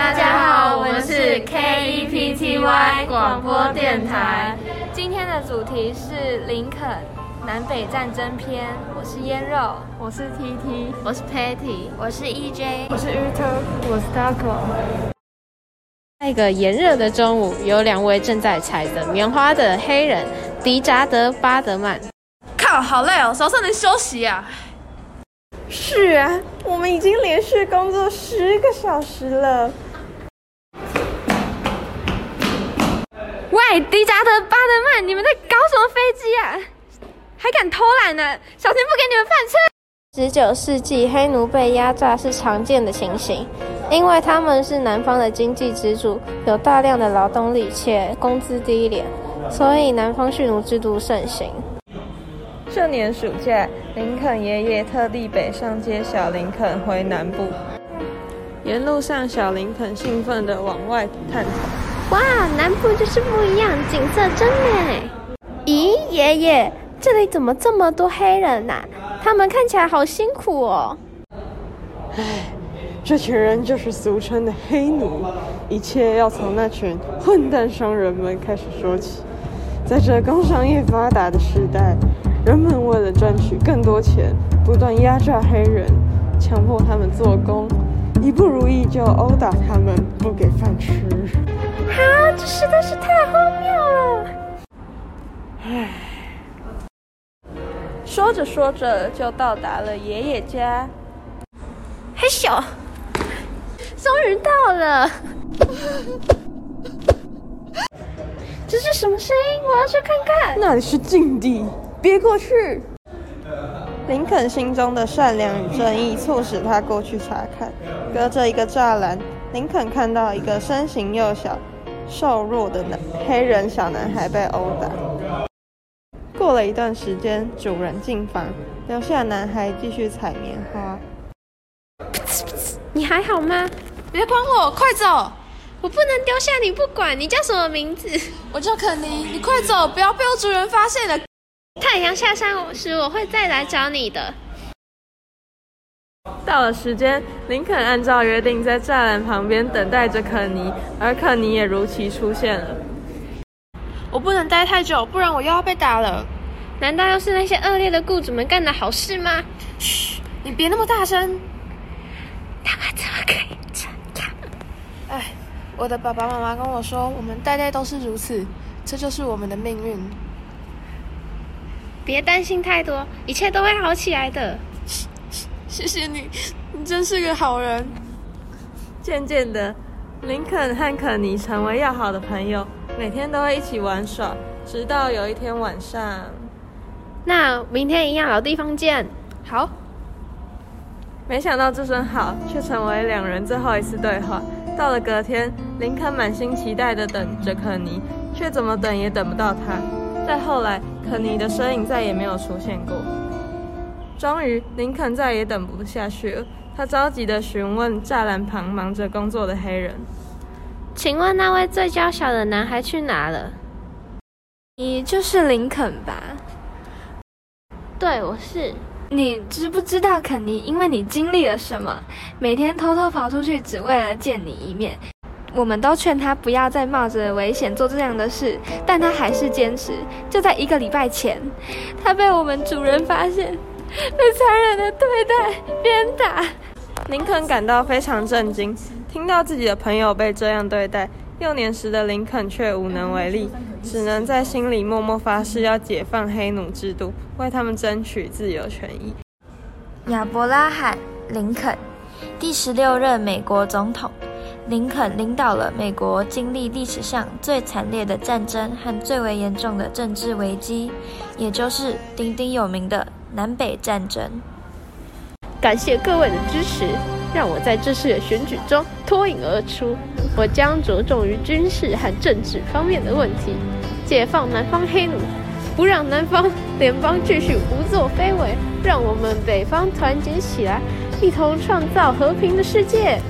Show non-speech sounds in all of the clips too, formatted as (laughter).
大家好，我们是 KEPTY 广播电台。今天的主题是林肯南北战争篇。我是腌肉，我是 TT，我是 Patty，我是 EJ，我是 u t o 我是 Taco。在一个炎热的中午，有两位正在采着棉花的黑人迪扎德巴德曼。靠，好累哦，早上能休息啊？是啊，我们已经连续工作十个小时了。喂，迪迦德巴德曼，你们在搞什么飞机啊？还敢偷懒呢？小心不给你们饭吃！十九世纪，黑奴被压榨是常见的情形，因为他们是南方的经济支柱，有大量的劳动力且工资低廉，所以南方蓄奴制度盛行。这年暑假，林肯爷爷特地北上接小林肯回南部。沿路上，小林肯兴奋地往外探头。哇，南部就是不一样，景色真美。咦，爷爷，这里怎么这么多黑人呐？他们看起来好辛苦哦。唉，这群人就是俗称的黑奴。一切要从那群混蛋商人们开始说起。在这工商业发达的时代，人们为了赚取更多钱，不断压榨黑人，强迫他们做工，一不如意就殴打他们，不给饭吃。啊，这实在是太荒谬了！唉，说着说着就到达了爷爷家。嘿咻，终于到了！这是什么声音？我要去看看。那里是禁地，别过去。林肯心中的善良与正义促使他过去查看。隔着一个栅栏，林肯看到一个身形幼小。瘦弱的男黑人小男孩被殴打。过了一段时间，主人进房，留下男孩继续采棉花。你还好吗？别管我，快走！我不能丢下你不管。你叫什么名字？我叫肯尼。你快走，不要被我主人发现了。太阳下山时，我会再来找你的。到了时间，林肯按照约定在栅栏旁边等待着肯尼，而肯尼也如期出现了。我不能待太久，不然我又要被打了。难道又是那些恶劣的雇主们干的好事吗？嘘，你别那么大声。他们怎么可以这样？哎，我的爸爸妈妈跟我说，我们代代都是如此，这就是我们的命运。别担心太多，一切都会好起来的。谢谢你，你真是个好人。渐渐的，林肯和肯尼成为要好的朋友，每天都会一起玩耍。直到有一天晚上，那明天一样老地方见。好。没想到这声好却成为两人最后一次对话。到了隔天，林肯满心期待的等着肯尼，却怎么等也等不到他。再后来，肯尼的身影再也没有出现过。终于，林肯再也等不下去了。他着急地询问栅栏旁忙着工作的黑人：“请问那位最娇小的男孩去哪了？”“你就是林肯吧？”“对，我是。”“你知不知道肯尼因为你经历了什么，每天偷偷跑出去只为了见你一面？我们都劝他不要再冒着危险做这样的事，但他还是坚持。就在一个礼拜前，他被我们主人发现。” (laughs) 被残忍的对待、鞭打，林肯感到非常震惊。听到自己的朋友被这样对待，幼年时的林肯却无能为力，只能在心里默默发誓要解放黑奴制度，为他们争取自由权益。亚伯拉罕·林肯，第十六任美国总统。林肯领导了美国经历历史上最惨烈的战争和最为严重的政治危机，也就是鼎鼎有名的。南北战争。感谢各位的支持，让我在这次的选举中脱颖而出。我将着重于军事和政治方面的问题，解放南方黑奴，不让南方联邦继续胡作非为。让我们北方团结起来，一同创造和平的世界。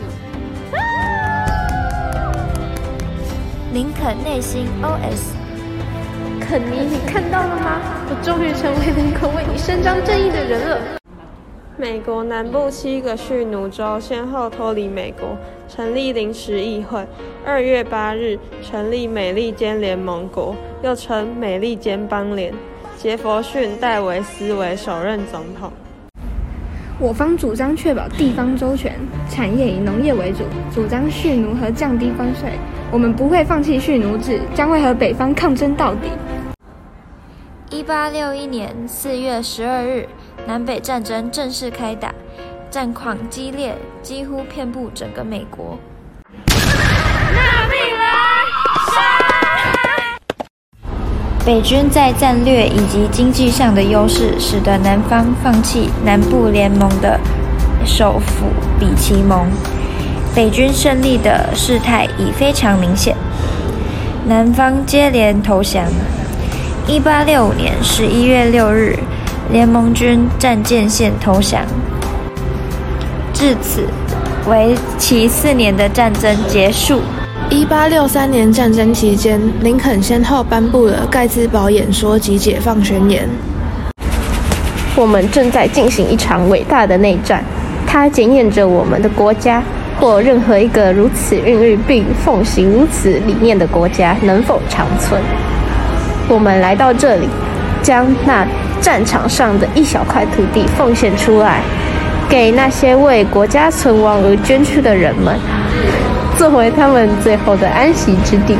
林肯内心 OS。肯尼，你看到了吗？我终于成为能够为你伸张正义的人了。美国南部七个蓄奴州先后脱离美国，成立临时议会。二月八日，成立美利坚联盟国，又称美利坚邦联。杰佛逊·戴维斯为首任总统。我方主张确保地方周全，产业以农业为主，主张蓄奴和降低关税。我们不会放弃蓄奴制，将会和北方抗争到底。一八六一年四月十二日。南北战争正式开打，战况激烈，几乎遍布整个美国。北军在战略以及经济上的优势，使得南方放弃南部联盟的首府比奇蒙。北军胜利的事态已非常明显，南方接连投降。一八六五年十一月六日。联盟军战舰线投降，至此，为期四年的战争结束。一八六三年战争期间，林肯先后颁布了盖茨堡演说及解放宣言。我们正在进行一场伟大的内战，它检验着我们的国家或任何一个如此孕育并奉行如此理念的国家能否长存。我们来到这里，将那。战场上的一小块土地奉献出来，给那些为国家存亡而捐躯的人们，作为他们最后的安息之地。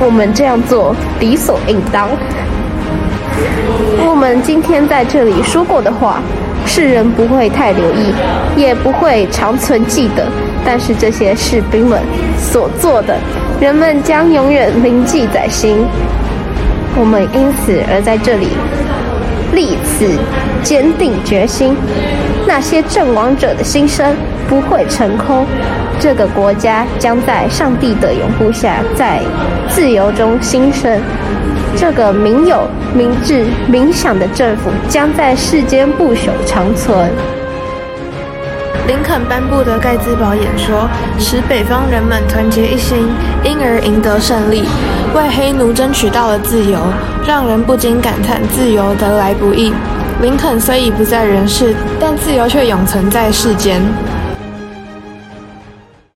我们这样做理所应当。我们今天在这里说过的话，世人不会太留意，也不会长存记得，但是这些士兵们所做的，人们将永远铭记在心。我们因此而在这里立此坚定决心，那些阵亡者的心声不会成空。这个国家将在上帝的拥护下，在自由中兴盛。这个民有、民治、民享的政府将在世间不朽长存。林肯颁布的盖茨堡演说，使北方人们团结一心，因而赢得胜利，为黑奴争取到了自由，让人不禁感叹自由得来不易。林肯虽已不在人世，但自由却永存在世间。